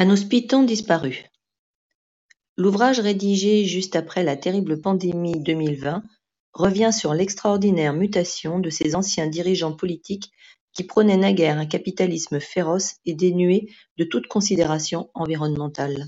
Un hospiton disparu. L'ouvrage rédigé juste après la terrible pandémie 2020 revient sur l'extraordinaire mutation de ces anciens dirigeants politiques qui prônaient naguère un capitalisme féroce et dénué de toute considération environnementale.